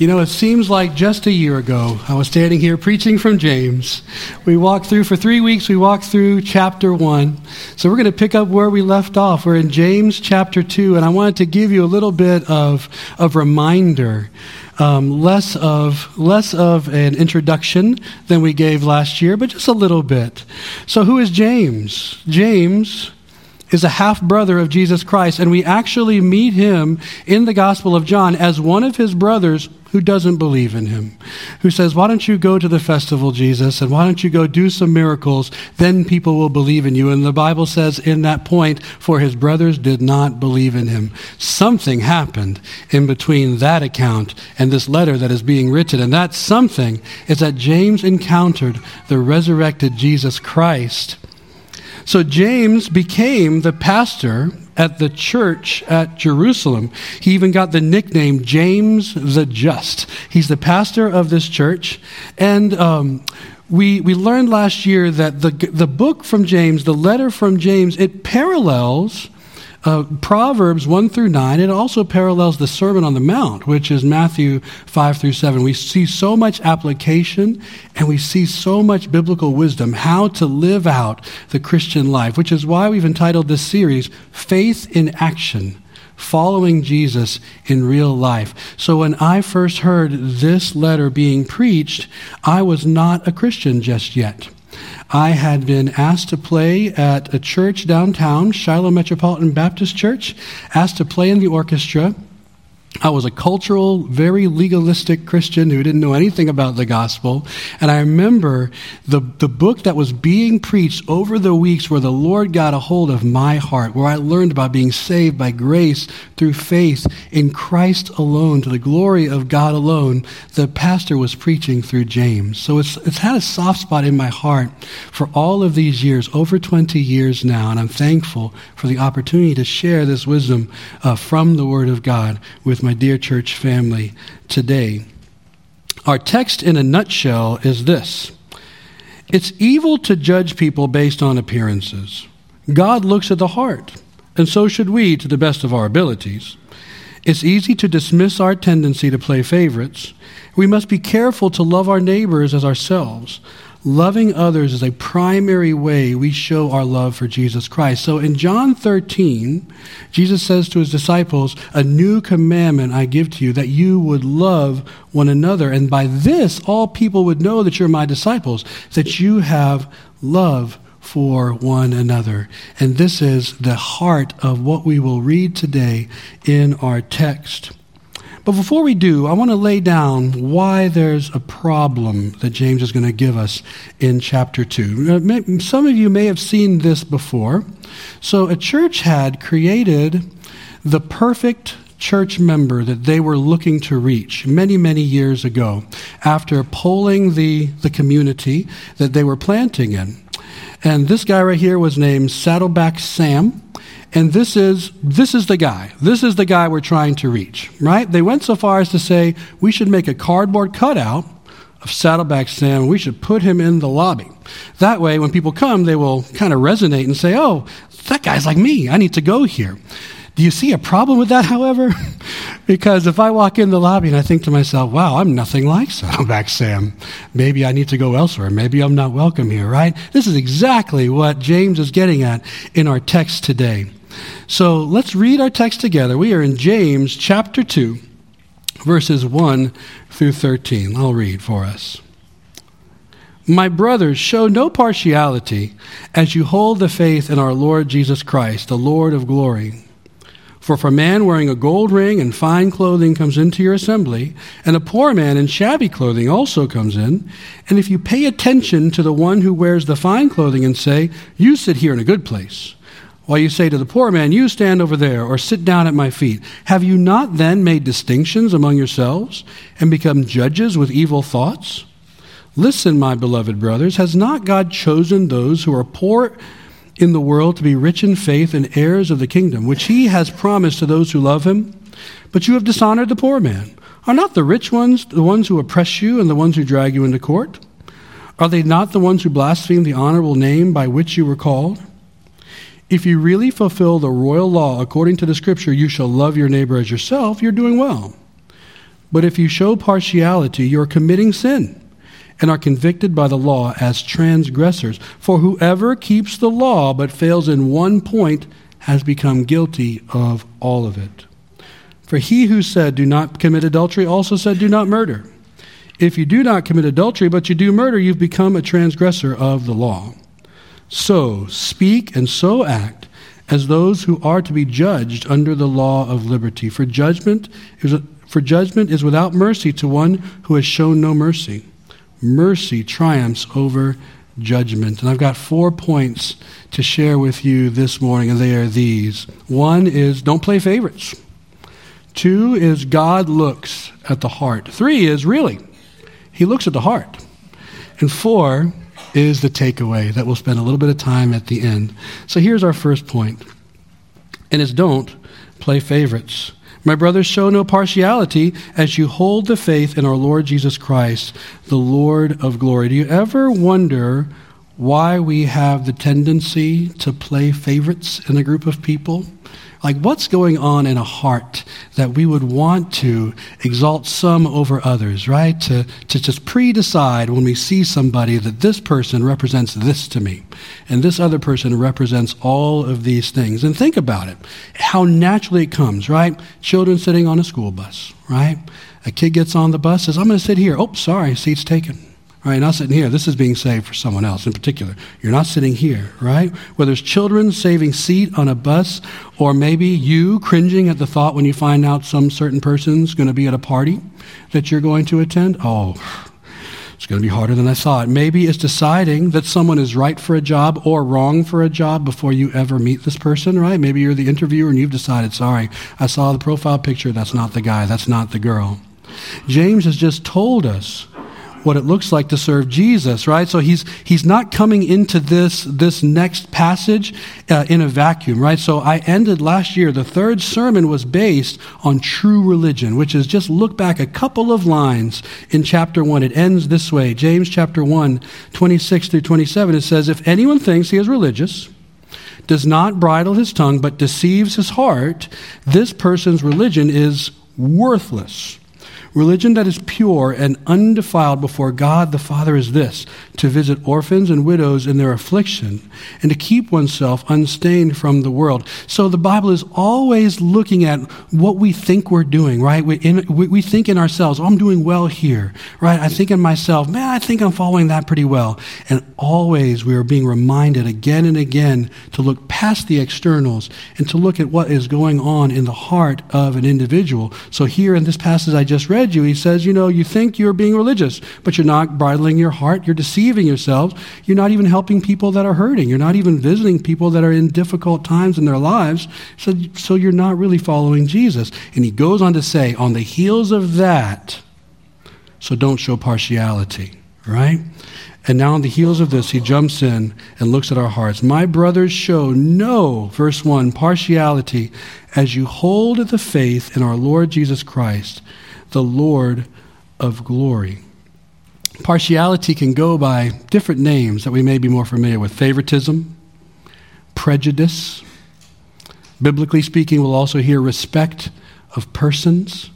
You know, it seems like just a year ago, I was standing here preaching from James. We walked through, for three weeks, we walked through chapter one. So we're going to pick up where we left off. We're in James chapter two, and I wanted to give you a little bit of, of reminder. Um, less of less of an introduction than we gave last year, but just a little bit. So, who is James? James is a half brother of Jesus Christ, and we actually meet him in the Gospel of John as one of his brothers who doesn't believe in him, who says, Why don't you go to the festival, Jesus, and why don't you go do some miracles? Then people will believe in you. And the Bible says in that point, For his brothers did not believe in him. Something happened in between that account and this letter that is being written. And that something is that James encountered the resurrected Jesus Christ so James became the pastor at the church at Jerusalem. He even got the nickname James the Just. He's the pastor of this church. And um, we, we learned last year that the, the book from James, the letter from James, it parallels uh, Proverbs 1 through 9, it also parallels the Sermon on the Mount, which is Matthew 5 through 7. We see so much application and we see so much biblical wisdom, how to live out the Christian life, which is why we've entitled this series Faith in Action following Jesus in real life. So when I first heard this letter being preached, I was not a Christian just yet. I had been asked to play at a church downtown, Shiloh Metropolitan Baptist Church, asked to play in the orchestra. I was a cultural, very legalistic Christian who didn't know anything about the gospel. And I remember the, the book that was being preached over the weeks where the Lord got a hold of my heart, where I learned about being saved by grace through faith in Christ alone, to the glory of God alone. The pastor was preaching through James. So it's, it's had a soft spot in my heart for all of these years, over 20 years now. And I'm thankful for the opportunity to share this wisdom uh, from the Word of God with with my dear church family today. Our text in a nutshell is this It's evil to judge people based on appearances. God looks at the heart, and so should we to the best of our abilities. It's easy to dismiss our tendency to play favorites. We must be careful to love our neighbors as ourselves. Loving others is a primary way we show our love for Jesus Christ. So in John 13, Jesus says to his disciples, A new commandment I give to you, that you would love one another. And by this, all people would know that you're my disciples, that you have love for one another. And this is the heart of what we will read today in our text. But before we do, I want to lay down why there's a problem that James is going to give us in chapter 2. Uh, some of you may have seen this before. So, a church had created the perfect church member that they were looking to reach many, many years ago after polling the, the community that they were planting in. And this guy right here was named Saddleback Sam. And this is, this is the guy. This is the guy we're trying to reach, right? They went so far as to say we should make a cardboard cutout of Saddleback Sam. We should put him in the lobby. That way, when people come, they will kind of resonate and say, oh, that guy's like me. I need to go here. Do you see a problem with that, however? because if I walk in the lobby and I think to myself, wow, I'm nothing like Saddleback Sam, maybe I need to go elsewhere. Maybe I'm not welcome here, right? This is exactly what James is getting at in our text today. So let's read our text together. We are in James chapter 2, verses 1 through 13. I'll read for us. My brothers, show no partiality as you hold the faith in our Lord Jesus Christ, the Lord of glory. For if a man wearing a gold ring and fine clothing comes into your assembly, and a poor man in shabby clothing also comes in, and if you pay attention to the one who wears the fine clothing and say, You sit here in a good place, while you say to the poor man, You stand over there, or sit down at my feet, have you not then made distinctions among yourselves, and become judges with evil thoughts? Listen, my beloved brothers, has not God chosen those who are poor in the world to be rich in faith and heirs of the kingdom, which he has promised to those who love him? But you have dishonored the poor man. Are not the rich ones the ones who oppress you and the ones who drag you into court? Are they not the ones who blaspheme the honorable name by which you were called? If you really fulfill the royal law according to the scripture, you shall love your neighbor as yourself, you're doing well. But if you show partiality, you're committing sin and are convicted by the law as transgressors. For whoever keeps the law but fails in one point has become guilty of all of it. For he who said, Do not commit adultery, also said, Do not murder. If you do not commit adultery, but you do murder, you've become a transgressor of the law. So speak and so act as those who are to be judged under the law of liberty. For judgment is, for judgment is without mercy to one who has shown no mercy. Mercy triumphs over judgment. And I've got four points to share with you this morning, and they are these. One is don't play favorites. Two is God looks at the heart. Three is really, He looks at the heart. And four is the takeaway that we'll spend a little bit of time at the end. So here's our first point, and it's don't play favorites. My brothers, show no partiality as you hold the faith in our Lord Jesus Christ, the Lord of glory. Do you ever wonder why we have the tendency to play favorites in a group of people? Like, what's going on in a heart that we would want to exalt some over others, right? To, to just pre decide when we see somebody that this person represents this to me, and this other person represents all of these things. And think about it how naturally it comes, right? Children sitting on a school bus, right? A kid gets on the bus, says, I'm going to sit here. Oh, sorry, seat's taken. Right, not sitting here. This is being saved for someone else in particular. You're not sitting here, right? Whether it's children saving seat on a bus, or maybe you cringing at the thought when you find out some certain person's going to be at a party that you're going to attend. Oh, it's going to be harder than I thought. Maybe it's deciding that someone is right for a job or wrong for a job before you ever meet this person, right? Maybe you're the interviewer and you've decided, sorry, I saw the profile picture. That's not the guy. That's not the girl. James has just told us what it looks like to serve Jesus, right? So he's he's not coming into this this next passage uh, in a vacuum, right? So I ended last year. The third sermon was based on true religion, which is just look back a couple of lines in chapter one. It ends this way: James chapter 1, 26 through 27. It says, "If anyone thinks he is religious." Does not bridle his tongue, but deceives his heart, this person's religion is worthless. Religion that is pure and undefiled before God the Father is this to visit orphans and widows in their affliction and to keep oneself unstained from the world. So the Bible is always looking at what we think we're doing, right? We, in, we, we think in ourselves, oh, I'm doing well here, right? I think in myself, man, I think I'm following that pretty well. And always we are being reminded again and again to look past the externals and to look at what is going on in the heart of an individual. So here in this passage I just read, you, he says, you know, you think you're being religious, but you're not bridling your heart. You're deceiving yourselves. You're not even helping people that are hurting. You're not even visiting people that are in difficult times in their lives. So, so you're not really following Jesus. And he goes on to say, on the heels of that, so don't show partiality, right? And now, on the heels of this, he jumps in and looks at our hearts. My brothers, show no, verse 1, partiality as you hold the faith in our Lord Jesus Christ the Lord of glory. Partiality can go by different names that we may be more familiar with favoritism, prejudice. Biblically speaking, we'll also hear respect of persons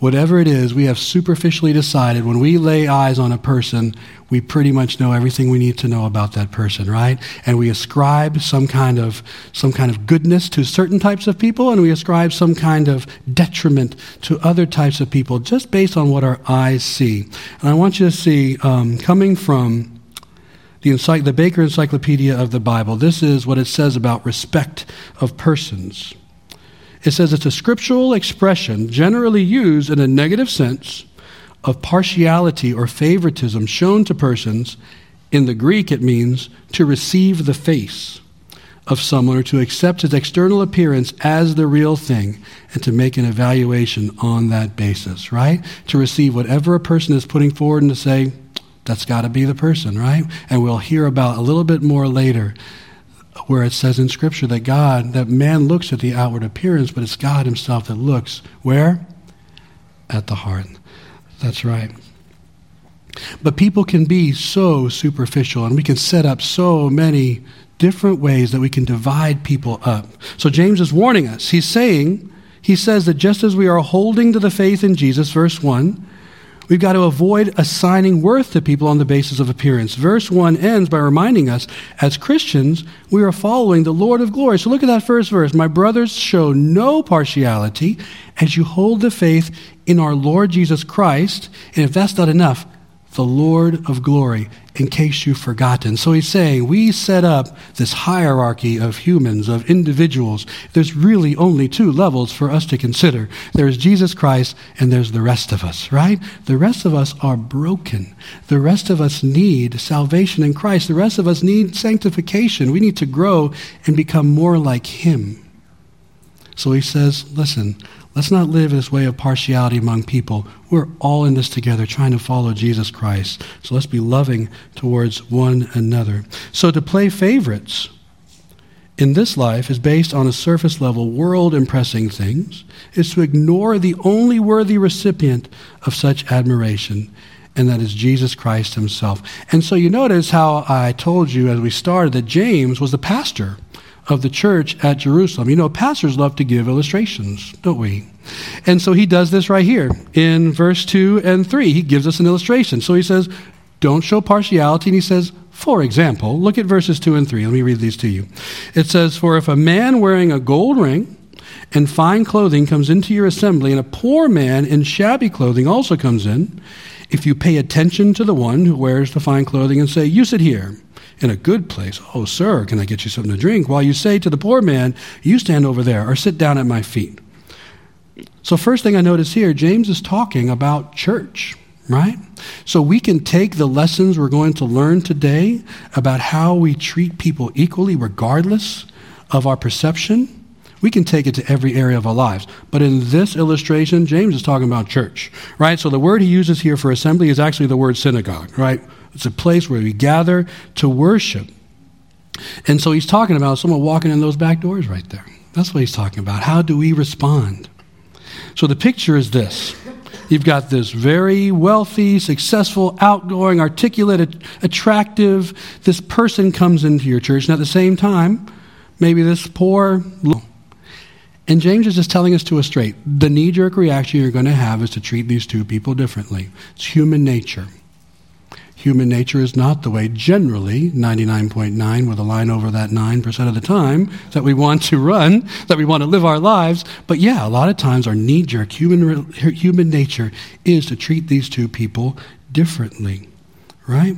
whatever it is, we have superficially decided when we lay eyes on a person, we pretty much know everything we need to know about that person, right? And we ascribe some kind of some kind of goodness to certain types of people, and we ascribe some kind of detriment to other types of people, just based on what our eyes see. And I want you to see, um, coming from the, encycl- the Baker Encyclopedia of the Bible, this is what it says about respect of persons. It says it's a scriptural expression generally used in a negative sense of partiality or favoritism shown to persons. In the Greek, it means to receive the face of someone or to accept his external appearance as the real thing and to make an evaluation on that basis, right? To receive whatever a person is putting forward and to say, that's got to be the person, right? And we'll hear about a little bit more later where it says in Scripture that God, that man looks at the outward appearance, but it's God Himself that looks where? At the heart. That's right. But people can be so superficial, and we can set up so many different ways that we can divide people up. So James is warning us. He's saying, he says that just as we are holding to the faith in Jesus, verse 1, we've got to avoid assigning worth to people on the basis of appearance. Verse 1 ends by reminding us, as Christians, we are following the Lord of glory. So look at that first verse. My brothers, show no partiality as you hold the faith in our Lord Jesus Christ. And if that's not enough, the Lord of glory, in case you've forgotten. So he's saying we set up this hierarchy of humans, of individuals. There's really only two levels for us to consider there's Jesus Christ, and there's the rest of us, right? The rest of us are broken. The rest of us need salvation in Christ. The rest of us need sanctification. We need to grow and become more like him. So he says, listen, Let's not live this way of partiality among people. We're all in this together, trying to follow Jesus Christ. So let's be loving towards one another. So to play favorites in this life is based on a surface level, world impressing things, is to ignore the only worthy recipient of such admiration, and that is Jesus Christ himself. And so you notice how I told you as we started that James was the pastor of the church at Jerusalem. You know, pastors love to give illustrations, don't we? And so he does this right here in verse 2 and 3. He gives us an illustration. So he says, Don't show partiality. And he says, For example, look at verses 2 and 3. Let me read these to you. It says, For if a man wearing a gold ring and fine clothing comes into your assembly, and a poor man in shabby clothing also comes in, if you pay attention to the one who wears the fine clothing and say, You sit here in a good place. Oh, sir, can I get you something to drink? While you say to the poor man, You stand over there or sit down at my feet. So, first thing I notice here, James is talking about church, right? So, we can take the lessons we're going to learn today about how we treat people equally, regardless of our perception. We can take it to every area of our lives. But in this illustration, James is talking about church, right? So, the word he uses here for assembly is actually the word synagogue, right? It's a place where we gather to worship. And so he's talking about someone walking in those back doors right there. That's what he's talking about. How do we respond? So the picture is this you've got this very wealthy, successful, outgoing, articulate, attractive, this person comes into your church, and at the same time, maybe this poor. And James is just telling us to a straight the knee jerk reaction you're going to have is to treat these two people differently. It's human nature. Human nature is not the way, generally, 99.9 with a line over that 9% of the time, that we want to run, that we want to live our lives. But yeah, a lot of times our knee jerk human, human nature is to treat these two people differently, right?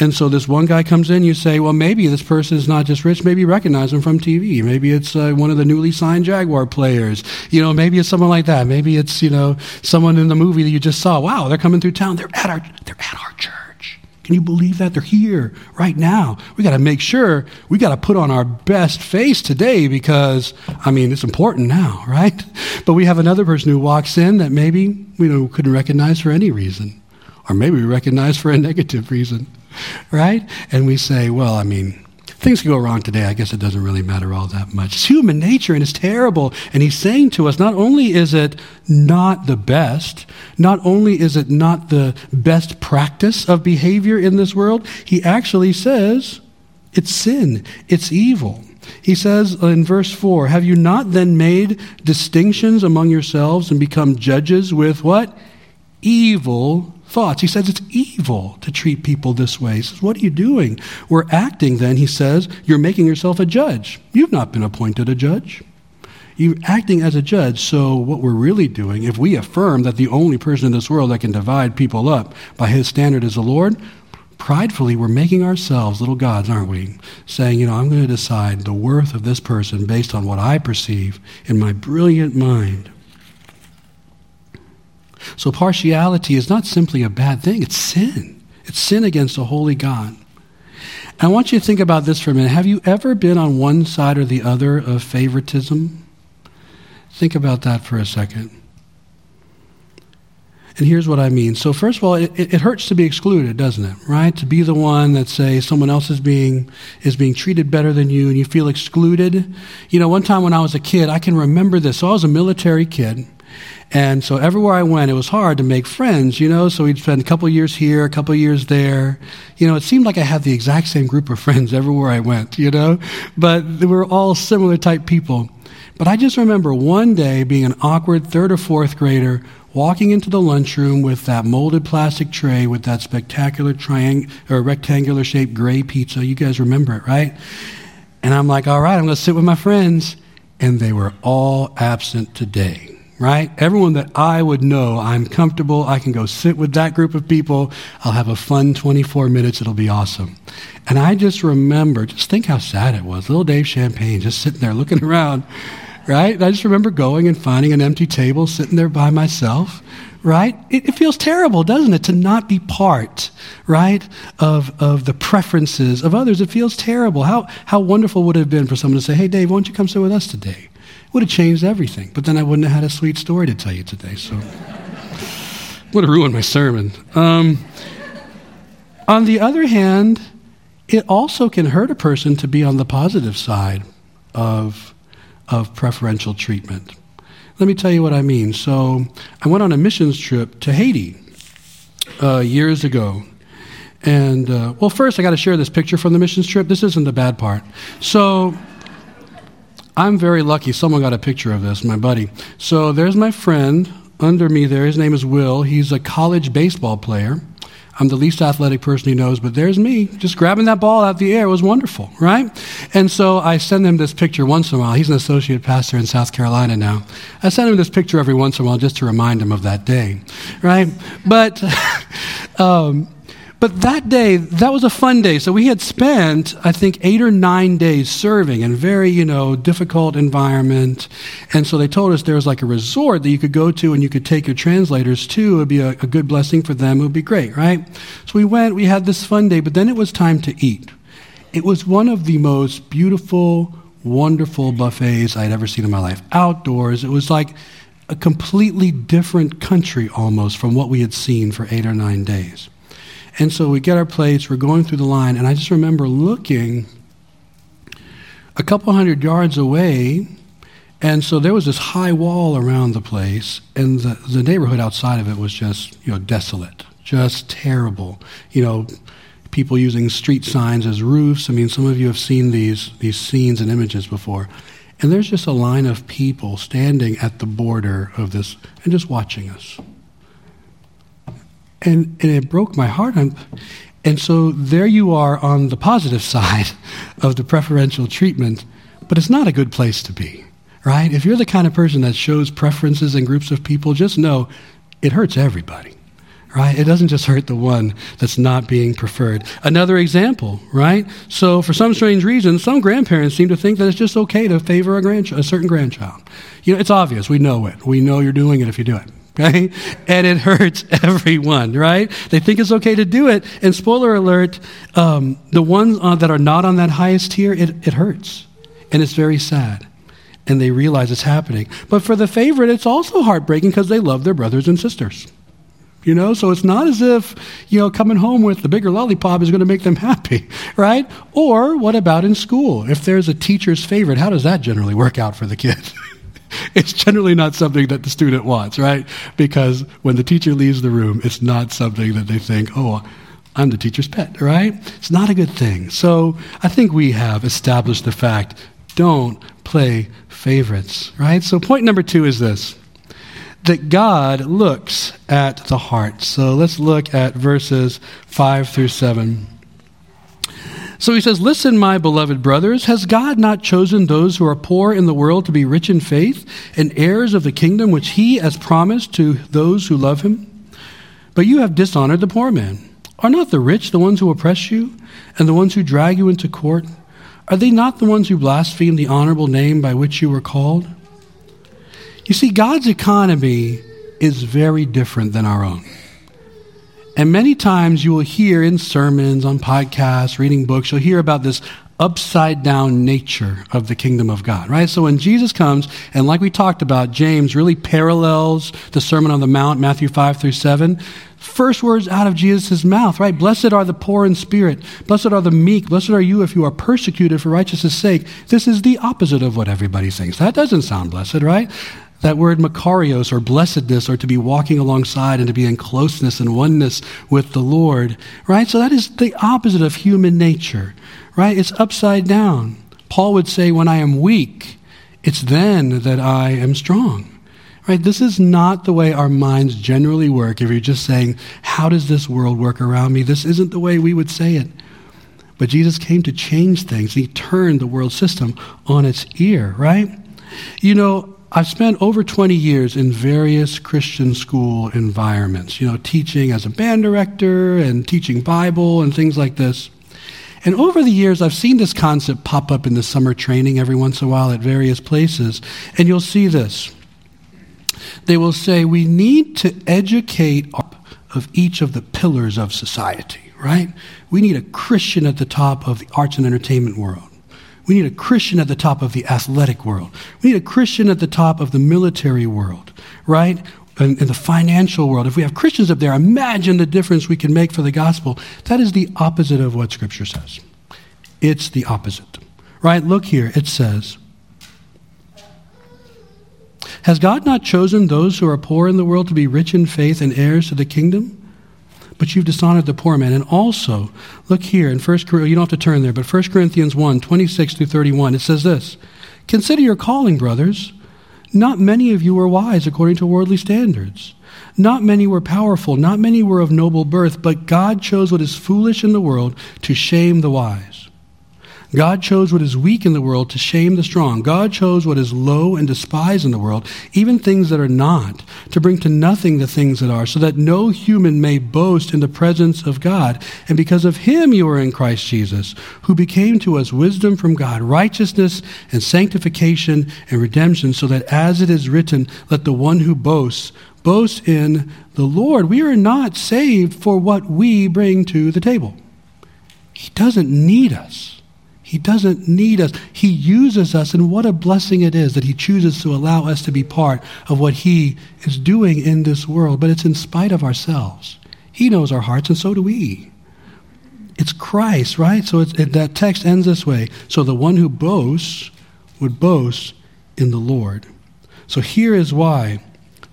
And so this one guy comes in, you say, well, maybe this person is not just rich, maybe you recognize him from TV. Maybe it's uh, one of the newly signed Jaguar players. You know, maybe it's someone like that. Maybe it's, you know, someone in the movie that you just saw. Wow, they're coming through town. They're at our, they're at our church. Can you believe that? They're here right now. We got to make sure we got to put on our best face today because, I mean, it's important now, right? But we have another person who walks in that maybe we know, couldn't recognize for any reason, or maybe we recognize for a negative reason, right? And we say, well, I mean, things can go wrong today. I guess it doesn't really matter all that much. It's human nature and it's terrible. And he's saying to us, not only is it not the best, not only is it not the best practice of behavior in this world, he actually says it's sin, it's evil. He says in verse 4 Have you not then made distinctions among yourselves and become judges with what? Evil thoughts. He says it's evil to treat people this way. He says, What are you doing? We're acting then, he says, you're making yourself a judge. You've not been appointed a judge. You're acting as a judge. So, what we're really doing, if we affirm that the only person in this world that can divide people up by his standard is the Lord, pridefully we're making ourselves little gods, aren't we? Saying, you know, I'm going to decide the worth of this person based on what I perceive in my brilliant mind. So partiality is not simply a bad thing, it's sin. It's sin against a holy God. And I want you to think about this for a minute. Have you ever been on one side or the other of favoritism? Think about that for a second. And here's what I mean. So, first of all, it, it, hurts to be excluded, doesn't it? Right? To be the one that say someone else is being is being treated better than you, and you feel excluded. You know, one time when I was a kid, I can remember this. So I was a military kid, and so everywhere I went, it was hard to make friends, you know. So we'd spend a couple years here, a couple years there. You know, it seemed like I had the exact same group of friends everywhere I went, you know. But they were all similar type people. But I just remember one day being an awkward third or fourth grader walking into the lunchroom with that molded plastic tray with that spectacular triangle or rectangular shaped gray pizza. You guys remember it, right? And I'm like, all right, I'm going to sit with my friends. And they were all absent today right? Everyone that I would know, I'm comfortable. I can go sit with that group of people. I'll have a fun 24 minutes. It'll be awesome. And I just remember, just think how sad it was. Little Dave Champagne just sitting there looking around, right? And I just remember going and finding an empty table, sitting there by myself, right? It, it, feels terrible, doesn't it, to not be part, right, of, of the preferences of others. It feels terrible. How, how wonderful would it have been for someone to say, hey, Dave, why don't you come sit with us today? Would have changed everything. But then I wouldn't have had a sweet story to tell you today. So would have ruined my sermon. Um, on the other hand, it also can hurt a person to be on the positive side of, of preferential treatment. Let me tell you what I mean. So I went on a missions trip to Haiti uh, years ago. And, uh, well, first I got to share this picture from the missions trip. This isn't the bad part. So I'm very lucky. Someone got a picture of this, my buddy. So there's my friend under me there. His name is Will. He's a college baseball player. I'm the least athletic person he knows, but there's me just grabbing that ball out the air. It was wonderful, right? And so I send him this picture once in a while. He's an associate pastor in South Carolina now. I send him this picture every once in a while just to remind him of that day, right? But um, but that day, that was a fun day. So we had spent, I think, eight or nine days serving in a very, you know, difficult environment. And so they told us there was like a resort that you could go to and you could take your translators to. It would be a, a good blessing for them. It would be great, right? So we went, we had this fun day, but then it was time to eat. It was one of the most beautiful, wonderful buffets I'd ever seen in my life. Outdoors. It was like a completely different country almost from what we had seen for eight or nine days. And so we get our plates, we're going through the line, and I just remember looking a couple hundred yards away, and so there was this high wall around the place, and the, the neighborhood outside of it was just, you know, desolate, just terrible. You know, people using street signs as roofs. I mean, some of you have seen these, these scenes and images before. And there's just a line of people standing at the border of this and just watching us. And, and it broke my heart. And, and so there you are on the positive side of the preferential treatment, but it's not a good place to be, right? If you're the kind of person that shows preferences in groups of people, just know it hurts everybody, right? It doesn't just hurt the one that's not being preferred. Another example, right? So for some strange reason, some grandparents seem to think that it's just okay to favor a, a certain grandchild. You know, it's obvious. We know it. We know you're doing it if you do it okay? And it hurts everyone, right? They think it's okay to do it. And spoiler alert, um, the ones uh, that are not on that highest tier, it, it hurts. And it's very sad. And they realize it's happening. But for the favorite, it's also heartbreaking because they love their brothers and sisters. You know, so it's not as if, you know, coming home with the bigger lollipop is going to make them happy, right? Or what about in school? If there's a teacher's favorite, how does that generally work out for the kid? it's generally not something that the student wants, right? Because when the teacher leaves the room, it's not something that they think, oh, I'm the teacher's pet, right? It's not a good thing. So I think we have established the fact don't play favorites, right? So point number two is this that God looks at the heart. So let's look at verses 5 through 7. So he says, Listen, my beloved brothers, has God not chosen those who are poor in the world to be rich in faith and heirs of the kingdom which he has promised to those who love him? But you have dishonored the poor man. Are not the rich the ones who oppress you and the ones who drag you into court? Are they not the ones who blaspheme the honorable name by which you were called? You see, God's economy is very different than our own. And many times you will hear in sermons, on podcasts, reading books, you'll hear about this upside down nature of the kingdom of God, right? So when Jesus comes, and like we talked about, James really parallels the Sermon on the Mount, Matthew 5 through 7. First words out of Jesus' mouth, right? Blessed are the poor in spirit. Blessed are the meek. Blessed are you if you are persecuted for righteousness' sake. This is the opposite of what everybody thinks. That doesn't sound blessed, right? That word makarios or blessedness or to be walking alongside and to be in closeness and oneness with the Lord, right? So that is the opposite of human nature, right? It's upside down. Paul would say, when I am weak, It's then that I am strong. Right? This is not the way our minds generally work. If you're just saying, How does this world work around me? This isn't the way we would say it. But Jesus came to change things. He turned the world system on its ear, right? You know, I've spent over 20 years in various Christian school environments, you know, teaching as a band director and teaching Bible and things like this. And over the years, I've seen this concept pop up in the summer training every once in a while at various places. And you'll see this. They will say, we need to educate of each of the pillars of society, right? We need a Christian at the top of the arts and entertainment world. We need a Christian at the top of the athletic world. We need a Christian at the top of the military world, right? In, in, the financial world. If we have Christians up there, imagine the difference we can make for the gospel. That is the opposite of what Scripture says. It's the opposite, right? Look here. It says, Has God not chosen those who are poor in the world to be rich in faith and heirs to the kingdom? But you've dishonored the poor man. And also, look here in 1 Corinthians, you don't have to turn there, but 1 Corinthians 1, 26 through 31, it says this Consider your calling, brothers. Not many of you were wise according to worldly standards. Not many were powerful, not many were of noble birth, but God chose what is foolish in the world to shame the wise. God chose what is weak in the world to shame the strong. God chose what is low and despised in the world, even things that are not, to bring to nothing the things that are, so that no human may boast in the presence of God. And because of him you are in Christ Jesus, who became to us wisdom from God, righteousness and sanctification and redemption, so that as it is written, let the one who boasts boast in the Lord. We are not saved for what we bring to the table. He doesn't need us. He doesn't need us. He uses us, and what a blessing it is that He chooses to allow us to be part of what He is doing in this world. But it's in spite of ourselves. He knows our hearts, and so do we. It's Christ, right? So it, that text ends this way. So the one who boasts would boast in the Lord. So here is why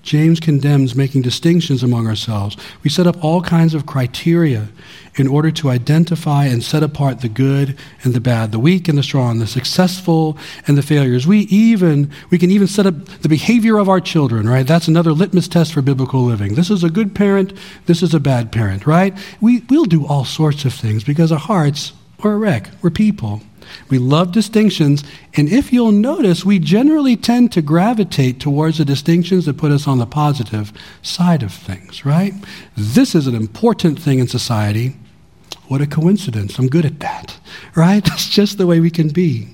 James condemns making distinctions among ourselves. We set up all kinds of criteria in order to identify and set apart the good and the bad, the weak and the strong, the successful and the failures. We even we can even set up the behavior of our children, right? That's another litmus test for biblical living. This is a good parent, this is a bad parent, right? We we'll do all sorts of things because our hearts are a wreck. We're people. We love distinctions, and if you'll notice, we generally tend to gravitate towards the distinctions that put us on the positive side of things, right? This is an important thing in society. What a coincidence. I'm good at that, right? That's just the way we can be.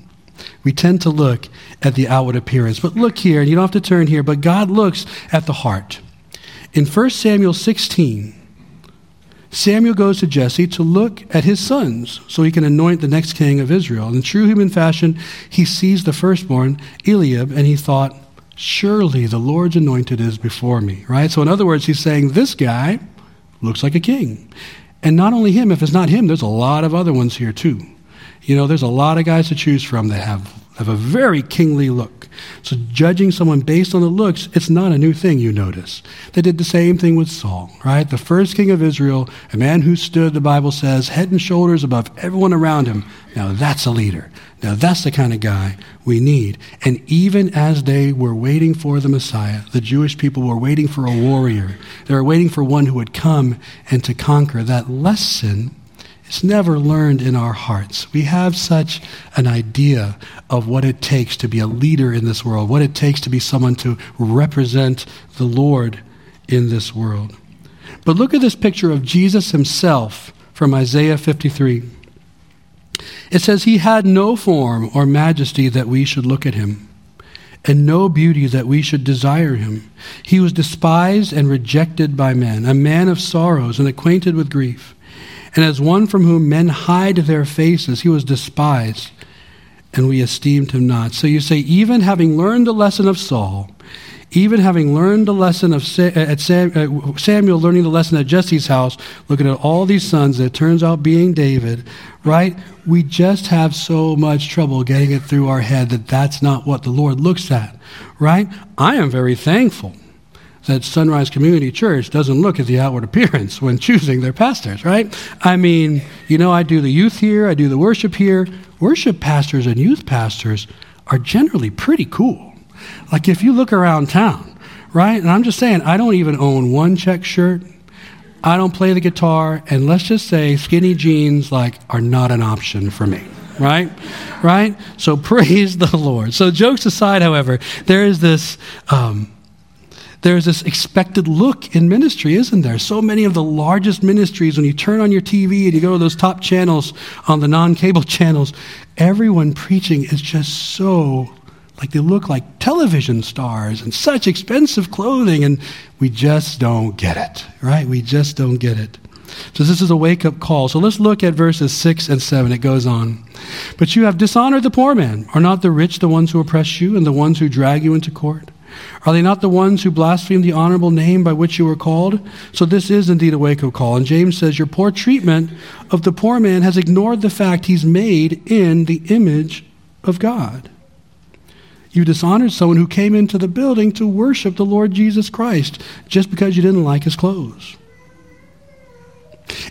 We tend to look at the outward appearance. But look here, and you don't have to turn here, but God looks at the heart. In 1 Samuel 16, Samuel goes to Jesse to look at his sons so he can anoint the next king of Israel. In true human fashion, he sees the firstborn, Eliab, and he thought, Surely the Lord's anointed is before me, right? So, in other words, he's saying, This guy looks like a king. And not only him, if it's not him, there's a lot of other ones here too. You know, there's a lot of guys to choose from that have, have a very kingly look. So, judging someone based on the looks, it's not a new thing, you notice. They did the same thing with Saul, right? The first king of Israel, a man who stood, the Bible says, head and shoulders above everyone around him. Now, that's a leader. Now, that's the kind of guy we need. And even as they were waiting for the Messiah, the Jewish people were waiting for a warrior. They were waiting for one who would come and to conquer. That lesson it's never learned in our hearts. We have such an idea of what it takes to be a leader in this world, what it takes to be someone to represent the Lord in this world. But look at this picture of Jesus himself from Isaiah 53. It says, He had no form or majesty that we should look at him, and no beauty that we should desire him. He was despised and rejected by men, a man of sorrows and acquainted with grief. And as one from whom men hide their faces, he was despised, and we esteemed him not. So you say, even having learned the lesson of Saul, even having learned the lesson of uh, at uh, Samuel learning the lesson at Jesse's house, looking at all these sons that turns out being David, right? We just have so much trouble getting it through our head that that's not what the Lord looks at, right? I am very thankful that Sunrise Community Church doesn't look at the outward appearance when choosing their pastors, right? I mean, you know, I do the youth here, I do the worship here. Worship pastors and youth pastors are generally pretty cool. Like if you look around town, right? And I'm just saying, I don't even own one check shirt. I don't play the guitar, and let's just say skinny jeans like are not an option for me right? Right? So praise the Lord. So jokes aside, however, there is this. Um, there's this expected look in ministry, isn't there? So many of the largest ministries, when you turn on your TV and you go to those top channels on the non cable channels, everyone preaching is just so like they look like television stars and such expensive clothing, and we just don't get it, right? We just don't get it. So this is a wake up call. So let's look at verses 6 and 7. It goes on. But you have dishonored the poor man. Are not the rich the ones who oppress you and the ones who drag you into court? Are they not the ones who blaspheme the honorable name by which you were called? So this is indeed a wake up call. And James says, Your poor treatment of the poor man has ignored the fact he's made in the image of God. You dishonored someone who came into the building to worship the Lord Jesus Christ just because you didn't like his clothes.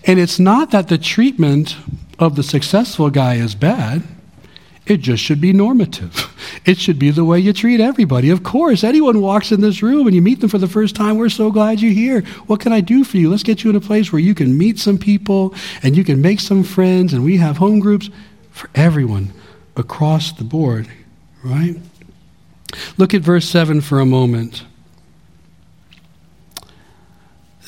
And it's not that the treatment of the successful guy is bad. It just should be normative. It should be the way you treat everybody. Of course, anyone walks in this room and you meet them for the first time, we're so glad you're here. What can I do for you? Let's get you in a place where you can meet some people and you can make some friends, and we have home groups for everyone across the board, right? Look at verse 7 for a moment.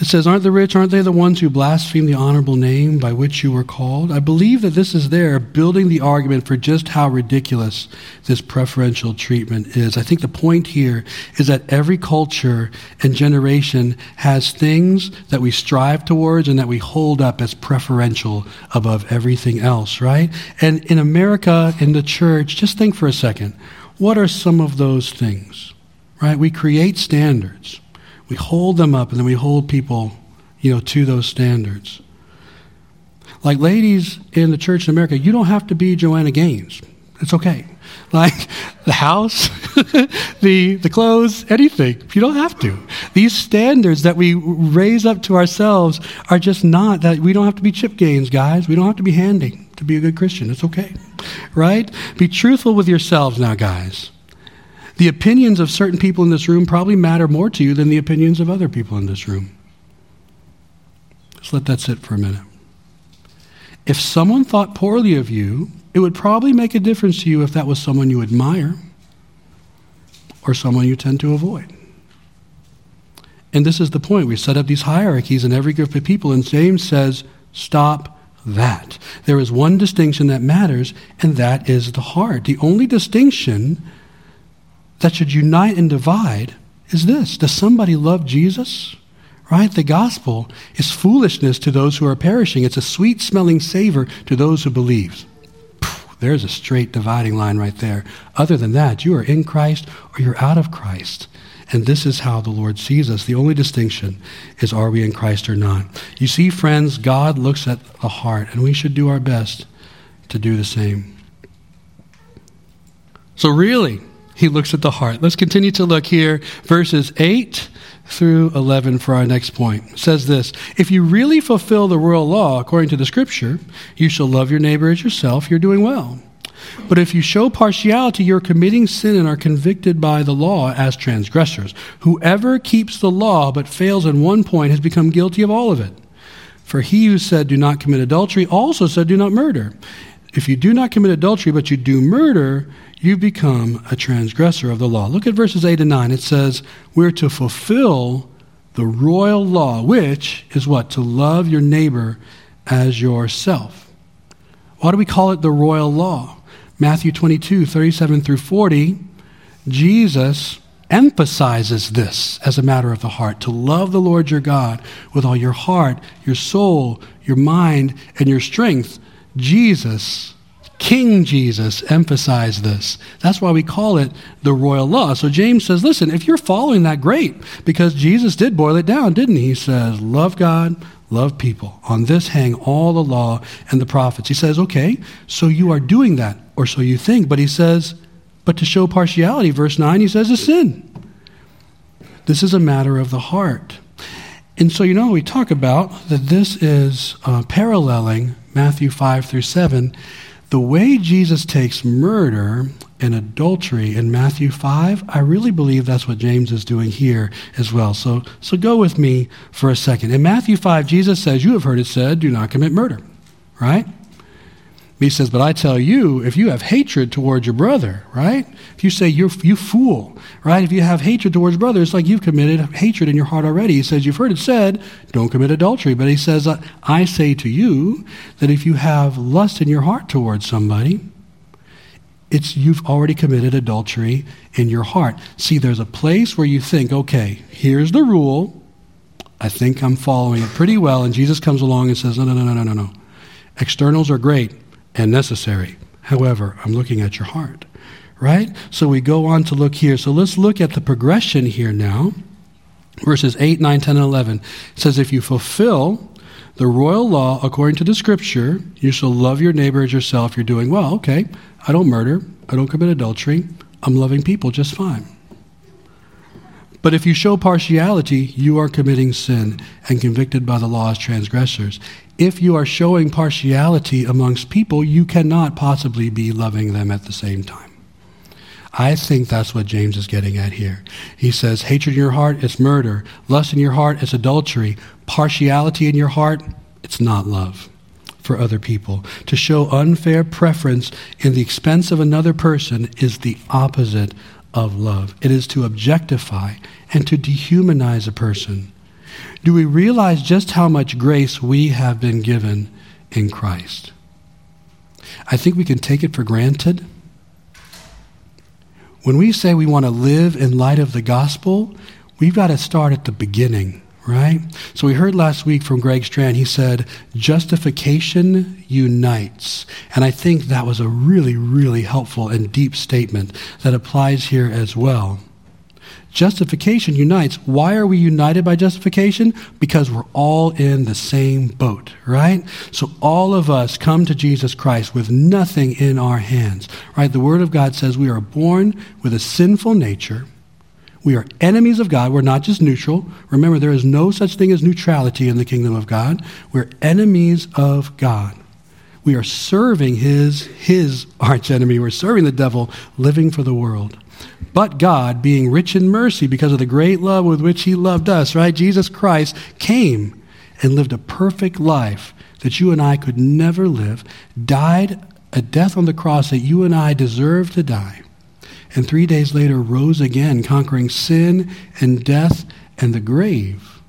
It says, Aren't the rich, aren't they the ones who blaspheme the honorable name by which you were called? I believe that this is there building the argument for just how ridiculous this preferential treatment is. I think the point here is that every culture and generation has things that we strive towards and that we hold up as preferential above everything else, right? And in America, in the church, just think for a second. What are some of those things, right? We create standards we hold them up and then we hold people, you know, to those standards. Like ladies in the church in America, you don't have to be Joanna Gaines. It's okay. Like the house, the, the clothes, anything. You don't have to. These standards that we raise up to ourselves are just not that we don't have to be Chip Gaines, guys. We don't have to be handy to be a good Christian. It's okay. Right? Be truthful with yourselves now, guys. The opinions of certain people in this room probably matter more to you than the opinions of other people in this room. Just let that sit for a minute. If someone thought poorly of you, it would probably make a difference to you if that was someone you admire or someone you tend to avoid. And this is the point. We set up these hierarchies in every group of people, and James says, stop that. There is one distinction that matters, and that is the heart. The only distinction that should unite and divide is this Does somebody love Jesus? Right? The gospel is foolishness to those who are perishing. It's a sweet smelling savor to those who believe. There's a straight dividing line right there. Other than that, you are in Christ or you're out of Christ. And this is how the Lord sees us. The only distinction is are we in Christ or not? You see, friends, God looks at the heart, and we should do our best to do the same. So, really, he looks at the heart. Let's continue to look here, verses 8 through 11 for our next point. It says this If you really fulfill the royal law according to the scripture, you shall love your neighbor as yourself, you're doing well. But if you show partiality, you're committing sin and are convicted by the law as transgressors. Whoever keeps the law but fails in one point has become guilty of all of it. For he who said, Do not commit adultery, also said, Do not murder. If you do not commit adultery, but you do murder, you become a transgressor of the law. Look at verses 8 and 9. It says, We're to fulfill the royal law, which is what? To love your neighbor as yourself. Why do we call it the royal law? Matthew 22, 37 through 40, Jesus emphasizes this as a matter of the heart to love the Lord your God with all your heart, your soul, your mind, and your strength. Jesus King Jesus emphasized this. That's why we call it the royal law. So James says, listen, if you're following that, great, because Jesus did boil it down, didn't he? He says, love God, love people. On this hang all the law and the prophets. He says, okay, so you are doing that, or so you think. But he says, but to show partiality, verse 9, he says, a sin. This is a matter of the heart. And so, you know, we talk about that this is uh, paralleling Matthew 5 through 7 the way Jesus takes murder and adultery in Matthew 5, I really believe that's what James is doing here as well. So, so go with me for a second. In Matthew 5, Jesus says, You have heard it said, do not commit murder, right? He says, But I tell you, if you have hatred towards your brother, right? If you say, You're, You fool, right? If you have hatred towards your brother, it's like you've committed hatred in your heart already. He says, You've heard it said, Don't commit adultery. But he says, I say to you that if you have lust in your heart towards somebody, it's you've already committed adultery in your heart. See, there's a place where you think, okay, here's the rule. I think I'm following it pretty well. And Jesus comes along and says, no, no, no, no, no, no. Externals are great and necessary. However, I'm looking at your heart, right? So we go on to look here. So let's look at the progression here now. Verses 8, 9, 10, and 11. It says, If you fulfill the royal law according to the scripture, you shall love your neighbor as yourself. You're doing well. Okay. I don't murder. I don't commit adultery. I'm loving people just fine. But if you show partiality, you are committing sin and convicted by the law as transgressors. If you are showing partiality amongst people, you cannot possibly be loving them at the same time. I think that's what James is getting at here. He says, hatred in your heart is murder. Lust in your heart is adultery. Partiality in your heart, it's not love for other people. To show unfair preference in the expense of another person is the opposite of love. It is to objectify and to dehumanize a person. Do we realize just how much grace we have been given in Christ? I think we can take it for granted. When we say we want to live in light of the gospel, we've got to start at the beginning right? So we heard last week from Greg Strand, he said, justification unites. And I think that was a really, really helpful and deep statement that applies here as well. Justification unites. Why are we united by justification? Because we're all in the same boat, right? So all of us come to Jesus Christ with nothing in our hands, right? The Word of God says we are born with a sinful nature we are enemies of God. We're not just neutral. Remember, there is no such thing as neutrality in the kingdom of God. We're enemies of God. We are serving his, his archenemy. We're serving the devil, living for the world. But God, being rich in mercy because of the great love with which he loved us, right? Jesus Christ came and lived a perfect life that you and I could never live, died a death on the cross that you and I deserve to die and three days later rose again, conquering sin and death and the grave.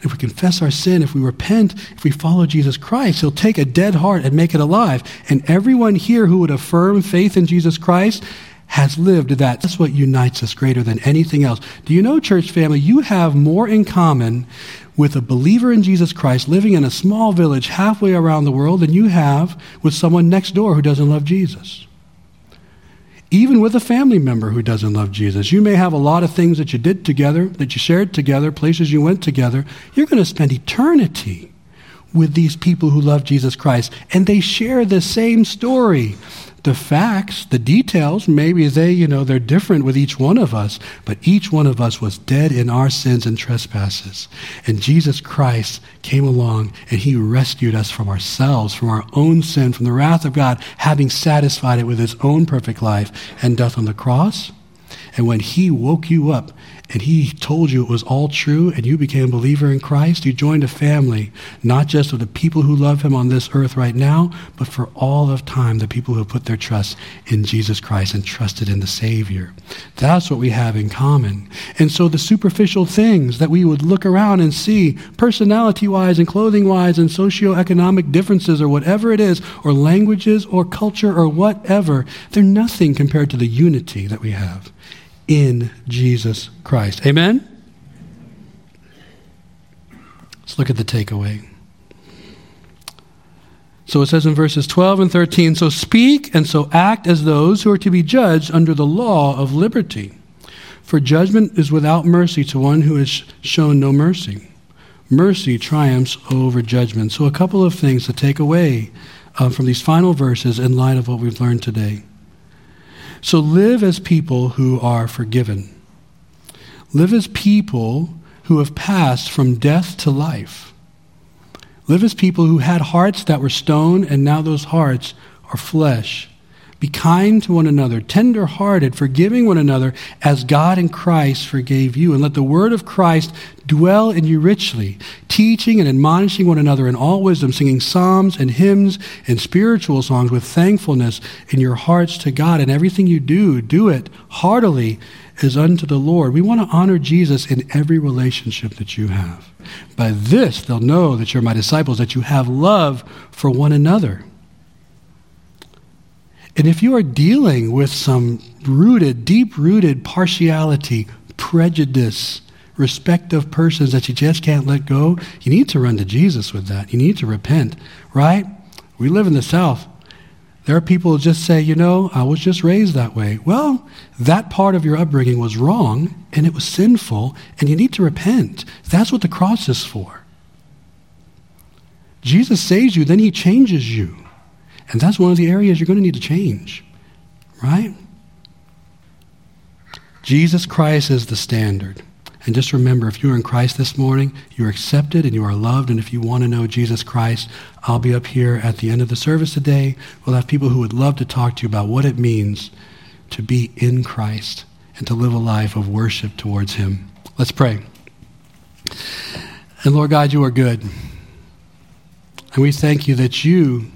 If we confess our sin, if we repent, if we follow Jesus Christ, He'll take a dead heart and make it alive. And everyone here who would affirm faith in Jesus Christ has lived that. That's what unites us greater than anything else. Do you know, church family, you have more in common with a believer in Jesus Christ living in a small village halfway around the world than you have with someone next door who doesn't love Jesus even with a family member who doesn't love Jesus. You may have a lot of things that you did together, that you shared together, places you went together. You're going to spend eternity with these people who love Jesus Christ, and they share the same story the facts, the details, maybe they, you know, they're different with each one of us, but each one of us was dead in our sins and trespasses. And Jesus Christ came along and he rescued us from ourselves, from our own sin, from the wrath of God, having satisfied it with his own perfect life and death on the cross. And when he woke you up and he told you it was all true and you became a believer in Christ, you joined a family, not just of the people who love him on this earth right now, but for all of time, the people who have put their trust in Jesus Christ and trusted in the Savior. That's what we have in common. And so the superficial things that we would look around and see, personality wise and clothing wise and socioeconomic differences or whatever it is, or languages or culture or whatever, they're nothing compared to the unity that we have in Jesus Christ. Amen? Let's look at the takeaway. So it says in verses 12 and 13 So speak and so act as those who are to be judged under the law of liberty. For judgment is without mercy to one who has shown no mercy. Mercy triumphs over judgment. So, a couple of things to take away uh, from these final verses in light of what we've learned today. So live as people who are forgiven. Live as people who have passed from death to life. Live as people who had hearts that were stone, and now those hearts are flesh. Be kind to one another, tender hearted, forgiving one another as God in Christ forgave you. And let the word of Christ dwell in you richly, teaching and admonishing one another in all wisdom, singing psalms and hymns and spiritual songs with thankfulness in your hearts to God. And everything you do, do it heartily as unto the Lord. We want to honor Jesus in every relationship that you have. By this, they'll know that you're my disciples, that you have love for one another. And if you are dealing with some rooted, deep rooted partiality, prejudice, respect of persons that you just can't let go, you need to run to Jesus with that. You need to repent, right? We live in the South. There are people who just say, you know, I was just raised that way. Well, that part of your upbringing was wrong and it was sinful, and you need to repent. That's what the cross is for. Jesus saves you, then he changes you. And that's one of the areas you're going to need to change, right? Jesus Christ is the standard. And just remember, if you're in Christ this morning, you're accepted and you are loved. And if you want to know Jesus Christ, I'll be up here at the end of the service today. We'll have people who would love to talk to you about what it means to be in Christ and to live a life of worship towards Him. Let's pray. And Lord God, you are good. And we thank you that you